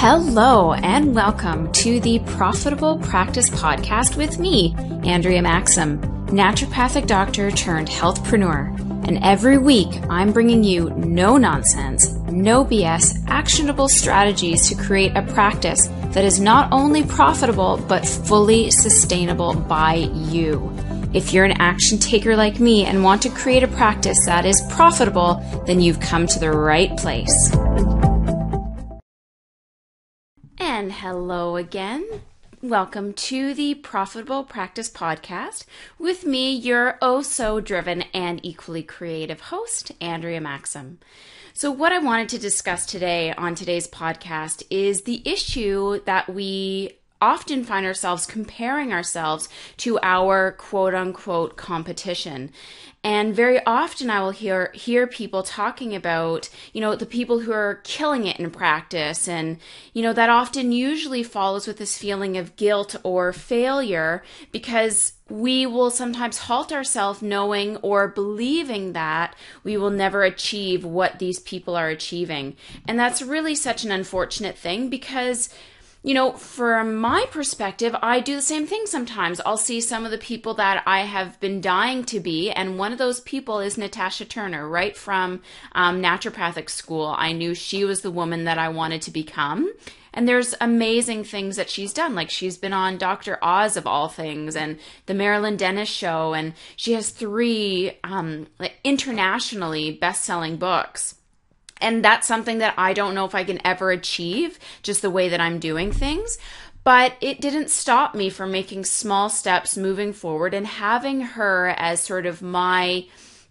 Hello, and welcome to the Profitable Practice Podcast with me, Andrea Maxim, naturopathic doctor turned healthpreneur. And every week, I'm bringing you no nonsense, no BS, actionable strategies to create a practice that is not only profitable, but fully sustainable by you. If you're an action taker like me and want to create a practice that is profitable, then you've come to the right place. And hello again. Welcome to the Profitable Practice Podcast with me, your oh so driven and equally creative host, Andrea Maxim. So, what I wanted to discuss today on today's podcast is the issue that we often find ourselves comparing ourselves to our quote unquote competition. And very often I will hear hear people talking about, you know, the people who are killing it in practice and you know that often usually follows with this feeling of guilt or failure because we will sometimes halt ourselves knowing or believing that we will never achieve what these people are achieving. And that's really such an unfortunate thing because you know, from my perspective, I do the same thing sometimes. I'll see some of the people that I have been dying to be, and one of those people is Natasha Turner, right from um, naturopathic school. I knew she was the woman that I wanted to become. And there's amazing things that she's done. Like she's been on Dr. Oz of all things and the Marilyn Denis show. And she has three um, internationally best selling books and that's something that I don't know if I can ever achieve, just the way that I'm doing things. But it didn't stop me from making small steps moving forward and having her as sort of my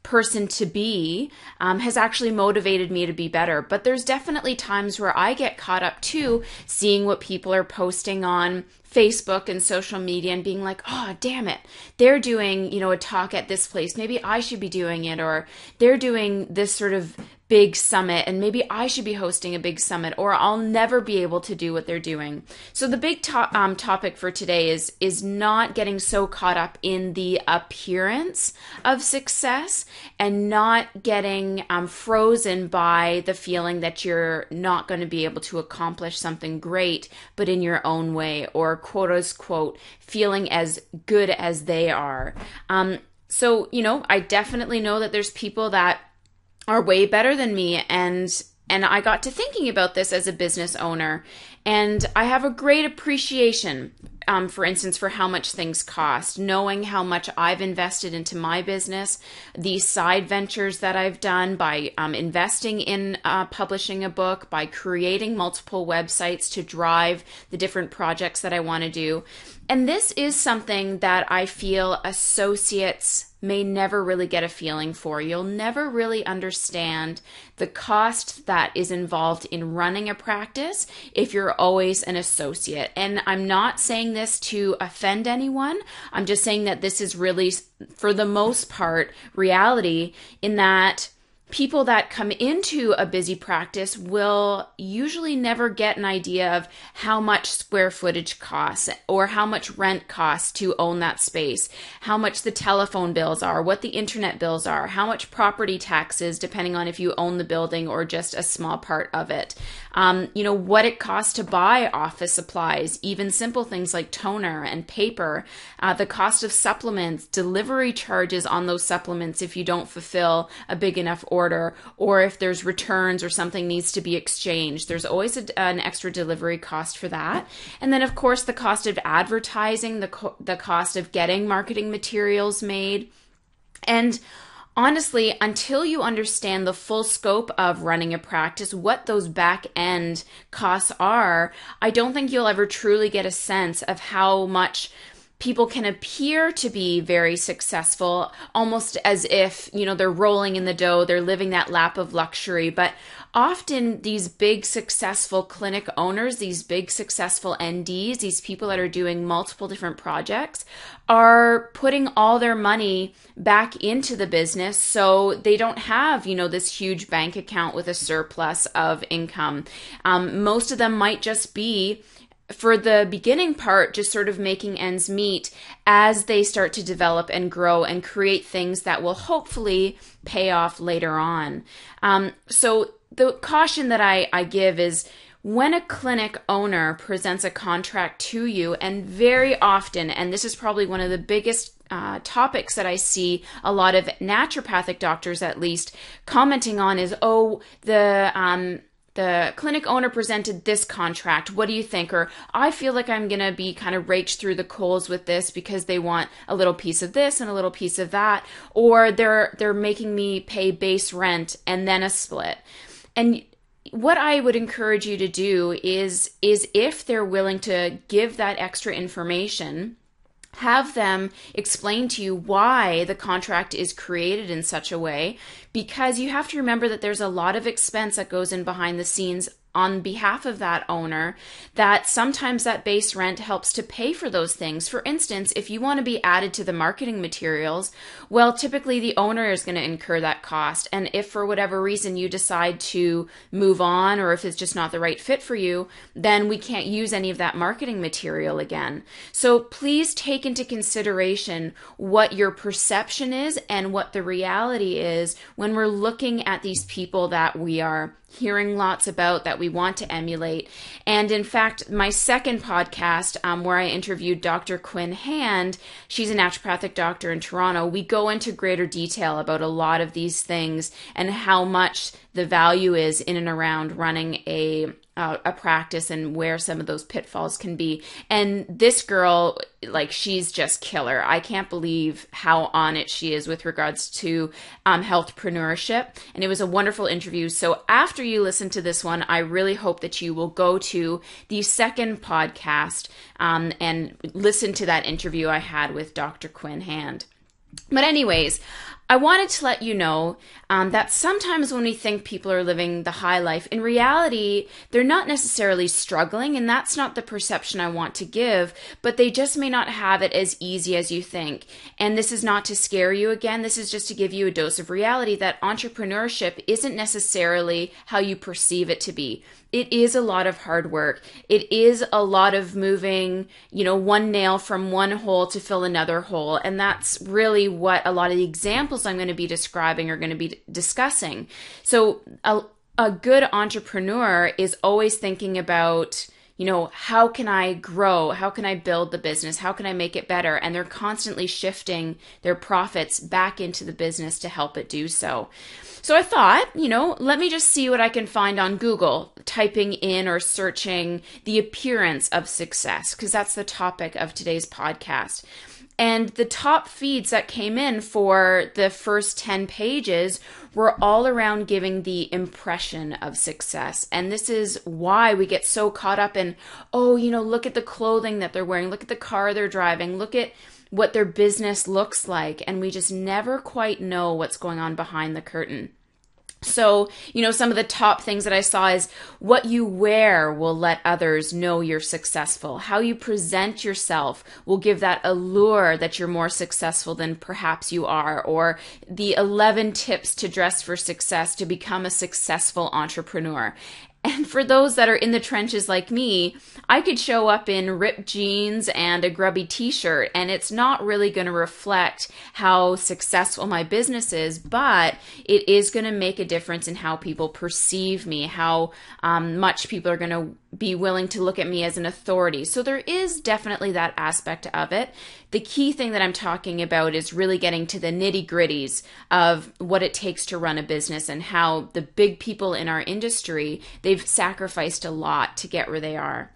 person to be um, has actually motivated me to be better. But there's definitely times where I get caught up too, seeing what people are posting on Facebook and social media and being like, oh, damn it, they're doing, you know, a talk at this place. Maybe I should be doing it. Or they're doing this sort of big summit and maybe I should be hosting a big summit or I'll never be able to do what they're doing. So the big to- um, topic for today is is not getting so caught up in the appearance of success and not getting um, frozen by the feeling that you're not going to be able to accomplish something great but in your own way or quote unquote feeling as good as they are. Um, so, you know, I definitely know that there's people that are way better than me and and I got to thinking about this as a business owner and I have a great appreciation um, for instance, for how much things cost, knowing how much I've invested into my business, these side ventures that I've done by um, investing in uh, publishing a book, by creating multiple websites to drive the different projects that I want to do. And this is something that I feel associates may never really get a feeling for. You'll never really understand the cost that is involved in running a practice if you're always an associate. And I'm not saying this to offend anyone. I'm just saying that this is really, for the most part, reality in that people that come into a busy practice will usually never get an idea of how much square footage costs or how much rent costs to own that space, how much the telephone bills are, what the internet bills are, how much property taxes, depending on if you own the building or just a small part of it. Um, you know, what it costs to buy office supplies, even simple things like toner and paper, uh, the cost of supplements, delivery charges on those supplements if you don't fulfill a big enough order order or if there's returns or something needs to be exchanged. There's always a, an extra delivery cost for that. And then, of course, the cost of advertising, the, co- the cost of getting marketing materials made. And honestly, until you understand the full scope of running a practice, what those back end costs are, I don't think you'll ever truly get a sense of how much people can appear to be very successful almost as if you know they're rolling in the dough they're living that lap of luxury. But often these big successful clinic owners these big successful nds these people that are doing multiple different projects are putting all their money back into the business so they don't have you know this huge bank account with a surplus of income. Um, most of them might just be for the beginning part, just sort of making ends meet as they start to develop and grow and create things that will hopefully pay off later on. Um, so the caution that I, I give is when a clinic owner presents a contract to you, and very often, and this is probably one of the biggest uh, topics that I see a lot of naturopathic doctors, at least, commenting on is, oh, the um, the clinic owner presented this contract. What do you think? Or I feel like I'm going to be kind of raked through the coals with this because they want a little piece of this and a little piece of that. Or they're, they're making me pay base rent and then a split. And what I would encourage you to do is, is if they're willing to give that extra information, have them explain to you why the contract is created in such a way because you have to remember that there's a lot of expense that goes in behind the scenes on behalf of that owner that sometimes that base rent helps to pay for those things. For instance, if you want to be added to the marketing materials, well, typically the owner is going to incur that cost. And if for whatever reason you decide to move on or if it's just not the right fit for you, then we can't use any of that marketing material again. So please take into consideration what your perception is and what the reality is when we're looking at these people that we are hearing lots about that we want to emulate. And in fact, my second podcast, um, where I interviewed Dr. Quinn Hand, she's a naturopathic doctor in Toronto, we go into greater detail about a lot of these things and how much the value is in and around running a uh, a practice and where some of those pitfalls can be. And this girl, like, she's just killer. I can't believe how on it she is with regards to um, healthpreneurship. And it was a wonderful interview. So after you listen to this one, I really hope that you will go to the second podcast um, and listen to that interview I had with Dr. Quinn Hand. But, anyways, I wanted to let you know um, that sometimes when we think people are living the high life, in reality, they're not necessarily struggling, and that's not the perception I want to give, but they just may not have it as easy as you think. And this is not to scare you again, this is just to give you a dose of reality that entrepreneurship isn't necessarily how you perceive it to be it is a lot of hard work. It is a lot of moving, you know, one nail from one hole to fill another hole. And that's really what a lot of the examples I'm going to be describing or going to be discussing. So a, a good entrepreneur is always thinking about, you know, how can I grow? How can I build the business? How can I make it better? And they're constantly shifting their profits back into the business to help it do so. So I thought, you know, let me just see what I can find on Google, typing in or searching the appearance of success, because that's the topic of today's podcast. And the top feeds that came in for the first 10 pages were all around giving the impression of success. And this is why we get so caught up in, oh, you know, look at the clothing that they're wearing, look at the car they're driving, look at what their business looks like. And we just never quite know what's going on behind the curtain. So, you know, some of the top things that I saw is what you wear will let others know you're successful. How you present yourself will give that allure that you're more successful than perhaps you are. Or the 11 tips to dress for success to become a successful entrepreneur. And for those that are in the trenches like me, I could show up in ripped jeans and a grubby t shirt, and it's not really going to reflect how successful my business is, but it is going to make a difference in how people perceive me, how um, much people are going to be willing to look at me as an authority. So there is definitely that aspect of it. The key thing that I'm talking about is really getting to the nitty gritties of what it takes to run a business and how the big people in our industry, they've sacrificed a lot to get where they are.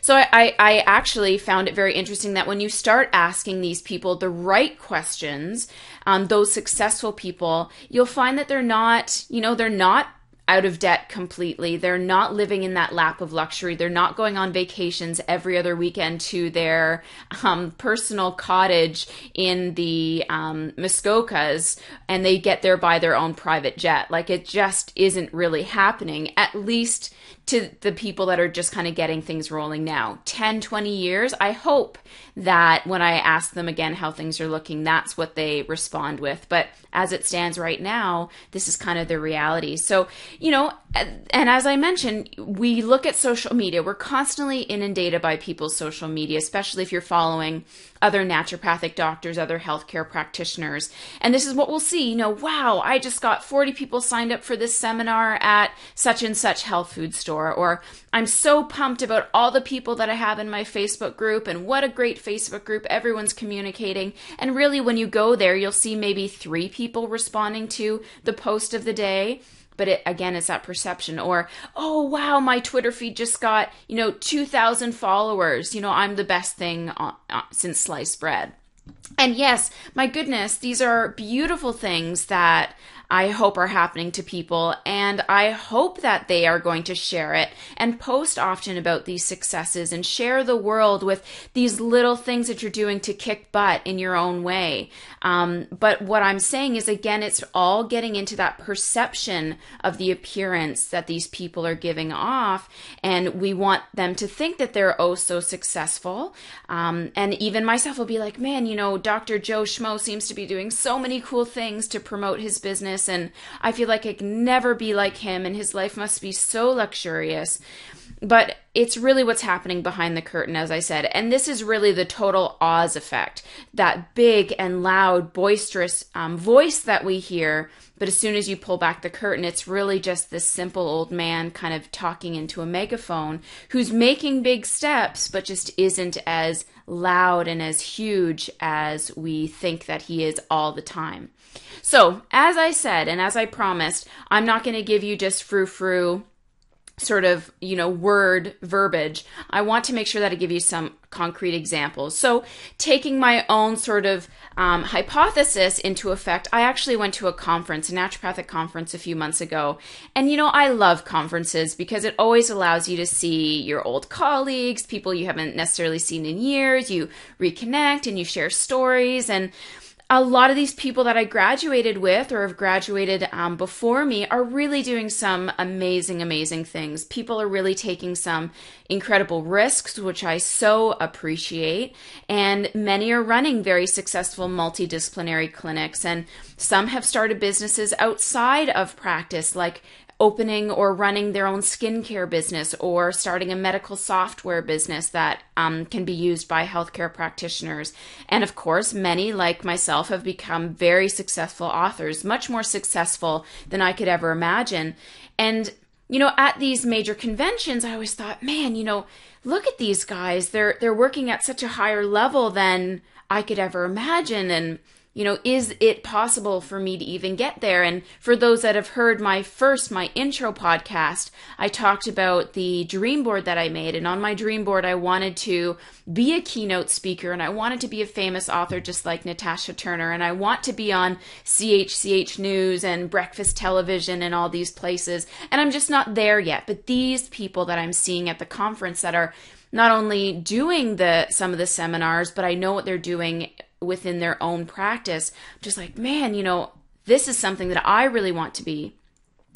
So I, I, actually found it very interesting that when you start asking these people the right questions, um, those successful people, you'll find that they're not, you know, they're not out of debt completely. They're not living in that lap of luxury. They're not going on vacations every other weekend to their um, personal cottage in the um, Muskokas and they get there by their own private jet. Like it just isn't really happening, at least to the people that are just kind of getting things rolling now. 10, 20 years, I hope that when I ask them again how things are looking, that's what they respond with. But as it stands right now, this is kind of the reality. So, you know, and as I mentioned, we look at social media. We're constantly inundated by people's social media, especially if you're following other naturopathic doctors, other healthcare practitioners. And this is what we'll see. You know, wow, I just got 40 people signed up for this seminar at such and such health food store. Or I'm so pumped about all the people that I have in my Facebook group and what a great Facebook group. Everyone's communicating. And really, when you go there, you'll see maybe three people responding to the post of the day but it again it's that perception or oh wow my twitter feed just got you know 2000 followers you know i'm the best thing on, on, since sliced bread and yes my goodness these are beautiful things that I hope are happening to people. And I hope that they are going to share it and post often about these successes and share the world with these little things that you're doing to kick butt in your own way. Um, but what I'm saying is, again, it's all getting into that perception of the appearance that these people are giving off. And we want them to think that they're oh so successful. Um, and even myself will be like, man, you know, Dr. Joe Schmo seems to be doing so many cool things to promote his business and I feel like I can never be like him and his life must be so luxurious. But it's really what's happening behind the curtain, as I said. And this is really the total Oz effect that big and loud, boisterous um, voice that we hear. But as soon as you pull back the curtain, it's really just this simple old man kind of talking into a megaphone who's making big steps, but just isn't as loud and as huge as we think that he is all the time. So, as I said, and as I promised, I'm not going to give you just frou frou sort of, you know, word verbiage. I want to make sure that I give you some concrete examples. So, taking my own sort of um, hypothesis into effect, I actually went to a conference, a naturopathic conference a few months ago. And, you know, I love conferences because it always allows you to see your old colleagues, people you haven't necessarily seen in years. You reconnect and you share stories. And a lot of these people that I graduated with or have graduated um, before me are really doing some amazing, amazing things. People are really taking some incredible risks, which I so appreciate. And many are running very successful multidisciplinary clinics. And some have started businesses outside of practice, like opening or running their own skincare business or starting a medical software business that um, can be used by healthcare practitioners. And of course, many, like myself, have become very successful authors, much more successful than I could ever imagine. And you know, at these major conventions, I always thought, man, you know, look at these guys. They're they're working at such a higher level than I could ever imagine and you know, is it possible for me to even get there? And for those that have heard my first, my intro podcast, I talked about the dream board that I made. And on my dream board, I wanted to be a keynote speaker and I wanted to be a famous author just like Natasha Turner. And I want to be on CHCH News and Breakfast Television and all these places. And I'm just not there yet. But these people that I'm seeing at the conference that are not only doing the some of the seminars, but I know what they're doing within their own practice. Just like, man, you know, this is something that I really want to be.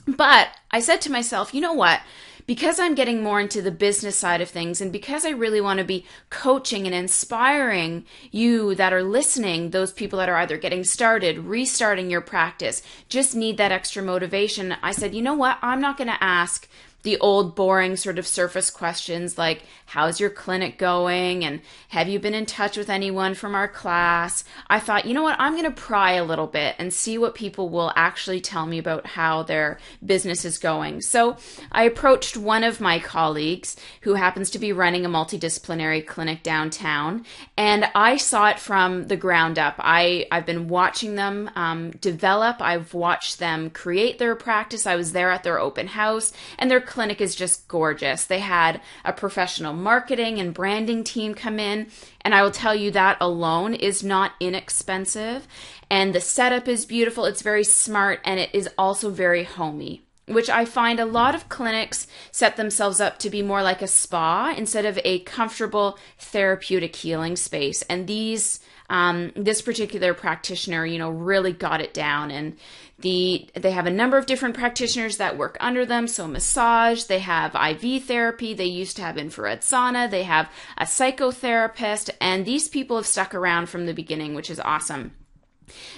But I said to myself, you know what? Because I'm getting more into the business side of things and because I really want to be coaching and inspiring you that are listening, those people that are either getting started, restarting your practice, just need that extra motivation, I said, you know what? I'm not going to ask the old boring sort of surface questions like how's your clinic going? and have you been in touch with anyone from our class? I thought you know what? I'm going to pry a little bit and see what people will actually tell me about how their business is going. So i approached one of my colleagues who happens to be running a multidisciplinary clinic downtown and i saw it from the ground up. I i've been watching them um, develop. I've watched them create their practice. I was there at their open house and their clinic is just gorgeous. They had a professional marketing and branding team come in, and I will tell you that alone is not inexpensive. And the setup is beautiful, it's very smart, and it is also very homey which I find a lot of clinics set themselves up to be more like a spa instead of a comfortable therapeutic healing space. And these, um, this particular practitioner, you know, really got it down. And the they have a number of different practitioners that work under them. So massage, they have IV therapy, they used to have infrared sauna, they have a psychotherapist, and these people have stuck around from the beginning, which is awesome.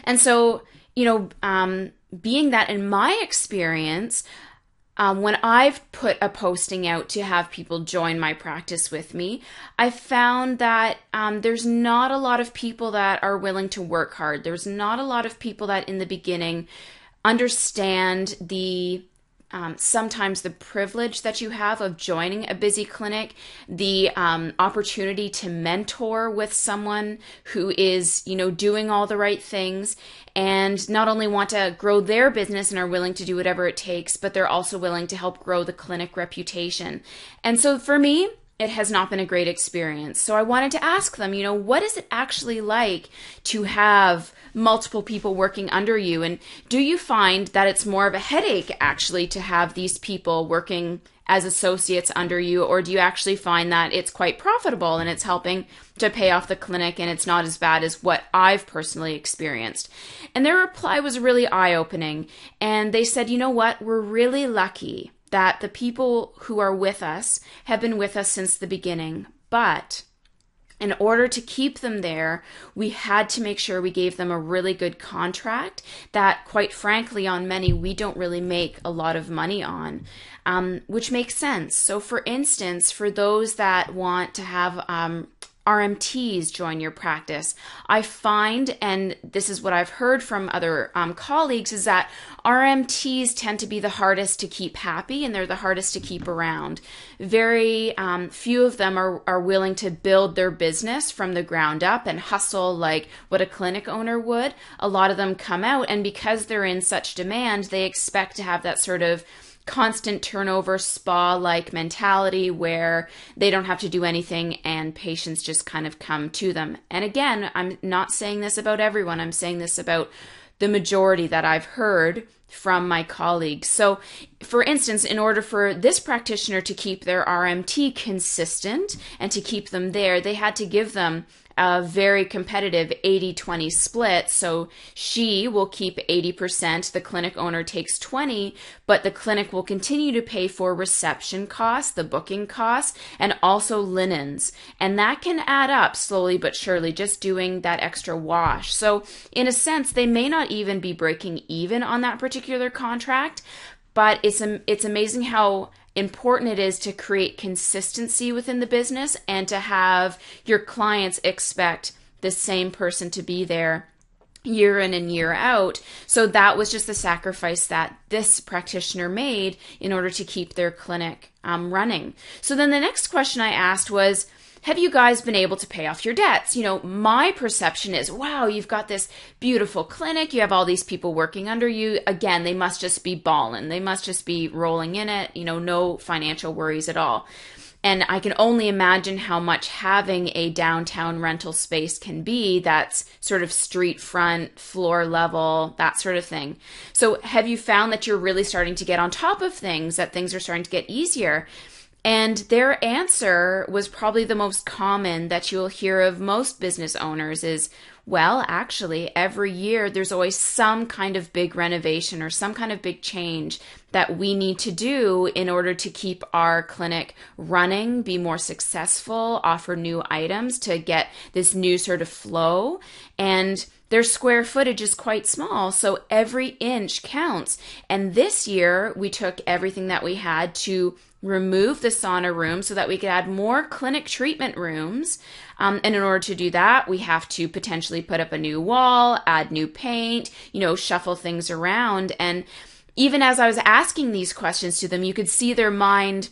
And so, you know, um, being that in my experience, um, when I've put a posting out to have people join my practice with me, I found that um, there's not a lot of people that are willing to work hard. There's not a lot of people that in the beginning understand the um, sometimes the privilege that you have of joining a busy clinic, the um, opportunity to mentor with someone who is, you know, doing all the right things and not only want to grow their business and are willing to do whatever it takes, but they're also willing to help grow the clinic reputation. And so for me, it has not been a great experience. So I wanted to ask them, you know, what is it actually like to have multiple people working under you? And do you find that it's more of a headache actually to have these people working as associates under you? Or do you actually find that it's quite profitable and it's helping to pay off the clinic and it's not as bad as what I've personally experienced? And their reply was really eye opening. And they said, you know what? We're really lucky that the people who are with us have been with us since the beginning, but in order to keep them there, we had to make sure we gave them a really good contract that, quite frankly, on many, we don't really make a lot of money on, um, which makes sense. So, for instance, for those that want to have um, RMTs join your practice. I find, and this is what I've heard from other um, colleagues, is that RMTs tend to be the hardest to keep happy and they're the hardest to keep around. Very um, few of them are, are willing to build their business from the ground up and hustle like what a clinic owner would. A lot of them come out, and because they're in such demand, they expect to have that sort of constant turnover spa like mentality where they don't have to do anything and patients just kind of come to them. And again, I'm not saying this about everyone, I'm saying this about the majority that I've heard from my colleagues. So, for instance, in order for this practitioner to keep their RMT consistent and to keep them there, they had to give them a very competitive 80 20 split. So she will keep 80%, the clinic owner takes 20, but the clinic will continue to pay for reception costs, the booking costs, and also linens. And that can add up slowly but surely, just doing that extra wash. So, in a sense, they may not even be breaking even on that particular contract, but it's it's amazing how important it is to create consistency within the business and to have your clients expect the same person to be there year in and year out. So that was just the sacrifice that this practitioner made in order to keep their clinic um, running. So then the next question I asked was, have you guys been able to pay off your debts? You know, my perception is, wow, you've got this beautiful clinic. You have all these people working under you. Again, they must just be balling. They must just be rolling in it. You know, no financial worries at all. And I can only imagine how much having a downtown rental space can be that's sort of street front, floor level, that sort of thing. So, have you found that you're really starting to get on top of things, that things are starting to get easier? And their answer was probably the most common that you'll hear of most business owners is, well, actually, every year there's always some kind of big renovation or some kind of big change that we need to do in order to keep our clinic running, be more successful, offer new items to get this new sort of flow. And their square footage is quite small, so every inch counts. And this year, we took everything that we had to remove the sauna room so that we could add more clinic treatment rooms. Um, and in order to do that, we have to potentially put up a new wall, add new paint, you know, shuffle things around. And even as I was asking these questions to them, you could see their mind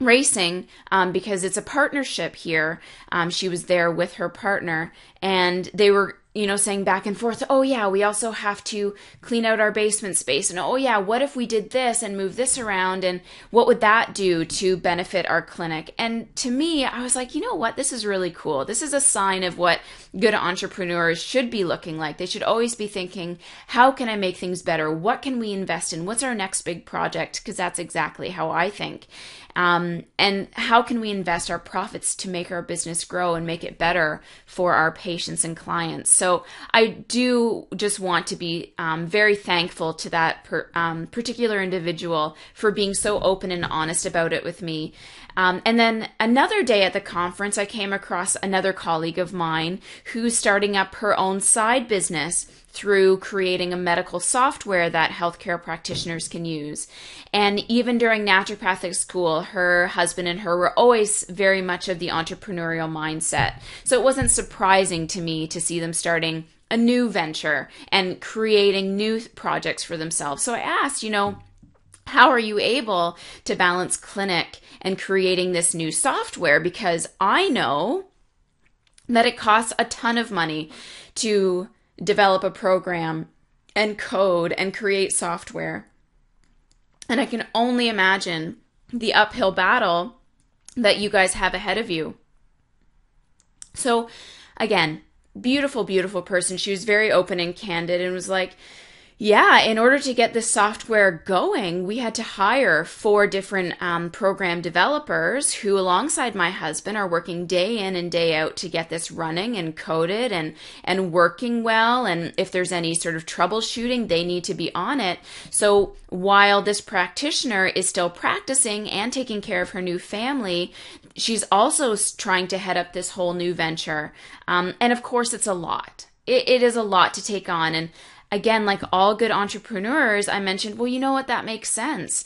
racing um, because it's a partnership here. Um, she was there with her partner, and they were you know, saying back and forth, oh, yeah, we also have to clean out our basement space. And oh, yeah, what if we did this and move this around? And what would that do to benefit our clinic? And to me, I was like, you know what? This is really cool. This is a sign of what good entrepreneurs should be looking like. They should always be thinking, how can I make things better? What can we invest in? What's our next big project? Because that's exactly how I think. Um, and how can we invest our profits to make our business grow and make it better for our patients and clients? So I do just want to be um, very thankful to that per, um, particular individual for being so open and honest about it with me. Um, and then another day at the conference, I came across another colleague of mine who's starting up her own side business through creating a medical software that healthcare practitioners can use. And even during naturopathic school, her husband and her were always very much of the entrepreneurial mindset. So it wasn't surprising to me to see them starting a new venture and creating new projects for themselves. So I asked, you know, how are you able to balance clinic and creating this new software? Because I know that it costs a ton of money to develop a program and code and create software. And I can only imagine the uphill battle that you guys have ahead of you. So, again, beautiful, beautiful person. She was very open and candid and was like, yeah, in order to get this software going, we had to hire four different um, program developers who, alongside my husband, are working day in and day out to get this running and coded and and working well. And if there's any sort of troubleshooting, they need to be on it. So while this practitioner is still practicing and taking care of her new family, she's also trying to head up this whole new venture. Um, and of course, it's a lot. It, it is a lot to take on, and again, like all good entrepreneurs, I mentioned, well, you know what? That makes sense.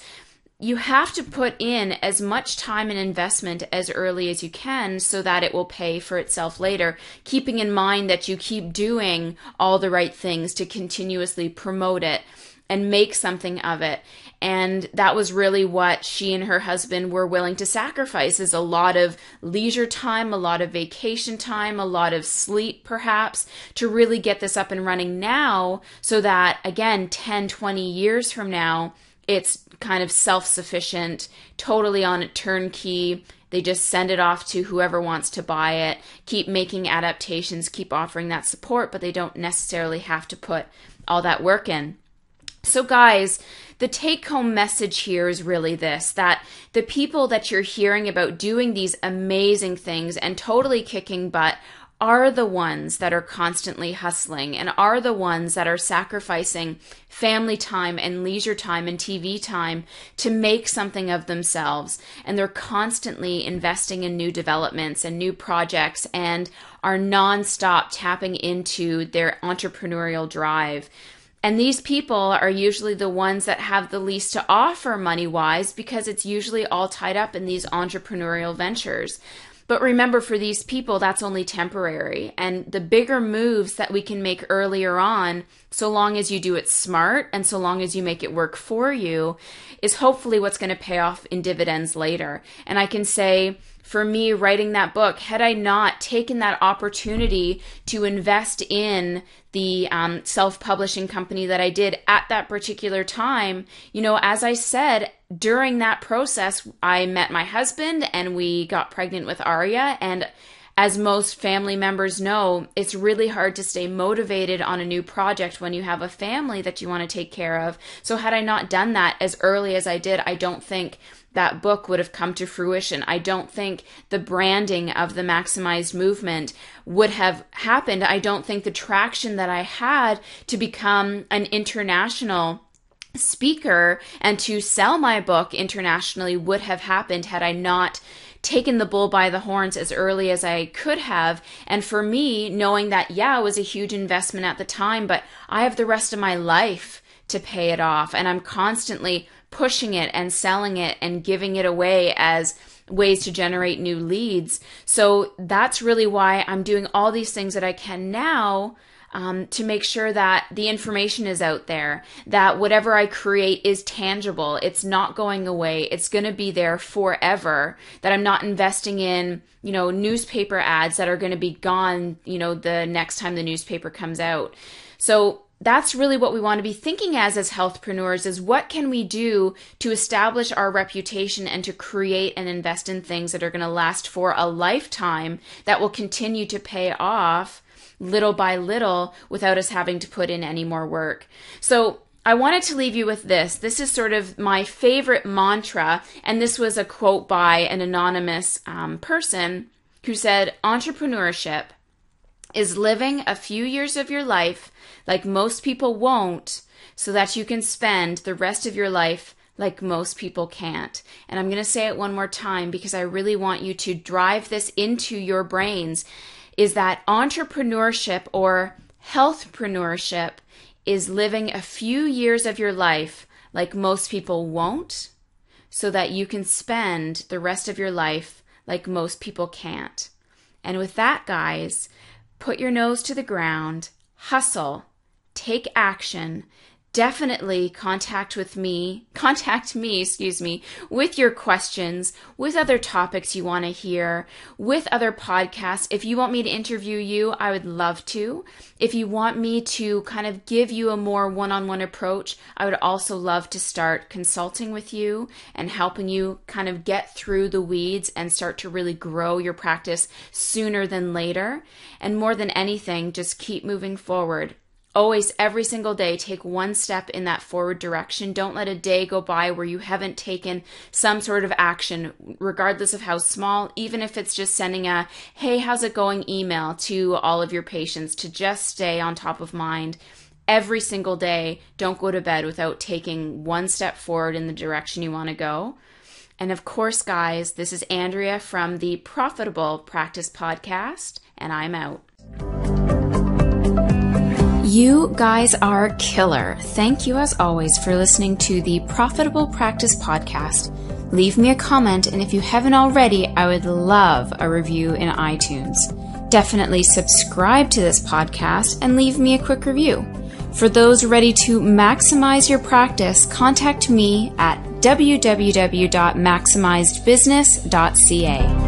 You have to put in as much time and investment as early as you can so that it will pay for itself later, keeping in mind that you keep doing all the right things to continuously promote it and make something of it. And that was really what she and her husband were willing to sacrifice is a lot of leisure time, a lot of vacation time, a lot of sleep perhaps to really get this up and running now so that again 10, 20 years from now it's kind of self-sufficient, totally on a turnkey. They just send it off to whoever wants to buy it, keep making adaptations, keep offering that support, but they don't necessarily have to put all that work in. So, guys, the take home message here is really this that the people that you're hearing about doing these amazing things and totally kicking butt are the ones that are constantly hustling and are the ones that are sacrificing family time and leisure time and TV time to make something of themselves. And they're constantly investing in new developments and new projects and are nonstop tapping into their entrepreneurial drive. And these people are usually the ones that have the least to offer money wise because it's usually all tied up in these entrepreneurial ventures. But remember, for these people, that's only temporary. And the bigger moves that we can make earlier on, so long as you do it smart and so long as you make it work for you, is hopefully what's going to pay off in dividends later. And I can say, for me writing that book had I not taken that opportunity to invest in the um, self publishing company that I did at that particular time. You know, as I said, during that process, I met my husband and we got pregnant with Arya. And as most family members know, it's really hard to stay motivated on a new project when you have a family that you want to take care of. So, had I not done that as early as I did, I don't think that book would have come to fruition. I don't think the branding of the maximized movement would have happened. I don't think the traction that I had to become an international speaker and to sell my book internationally would have happened had I not taken the bull by the horns as early as I could have. And for me, knowing that, yeah, it was a huge investment at the time, but I have the rest of my life to pay it off. And I'm constantly pushing it and selling it and giving it away as ways to generate new leads. So that's really why I'm doing all these things that I can now. Um, to make sure that the information is out there, that whatever I create is tangible, it's not going away, it's going to be there forever, that I'm not investing in, you know, newspaper ads that are going to be gone, you know, the next time the newspaper comes out. So that's really what we want to be thinking as as healthpreneurs is what can we do to establish our reputation and to create and invest in things that are going to last for a lifetime that will continue to pay off little by little without us having to put in any more work. So I wanted to leave you with this. This is sort of my favorite mantra, and this was a quote by an anonymous um, person who said, Entrepreneurship is living a few years of your life like most people won't, so that you can spend the rest of your life like most people can't. And I'm going to say it one more time because I really want you to drive this into your brains is that entrepreneurship or Healthpreneurship is living a few years of your life like most people won't, so that you can spend the rest of your life like most people can't. And with that, guys, put your nose to the ground, hustle, take action, definitely contact with me, contact me, excuse me, with your questions, with other topics you want to hear, with other podcasts. If you want me to interview you, I would love to. If you want me to kind of give you a more one-on-one approach, I would also love to start consulting with you and helping you kind of get through the weeds and start to really grow your practice sooner than later. And more than anything, just keep moving forward always every single day take one step in that forward direction. Don't let a day go by where you haven't taken some sort of action regardless of how small even if it's just sending a hey how's it going? email to all of your patients to just stay on top of mind every single day. Don't go to bed without taking one step forward in the direction you want to go. And of course guys this is andrea from the profitable practice podcast and i'm out you guys are killer. Thank you as always for listening to the Profitable Practice Podcast. Leave me a comment, and if you haven't already, I would love a review in iTunes. Definitely subscribe to this podcast and leave me a quick review. For those ready to maximize your practice, contact me at www.maximizedbusiness.ca.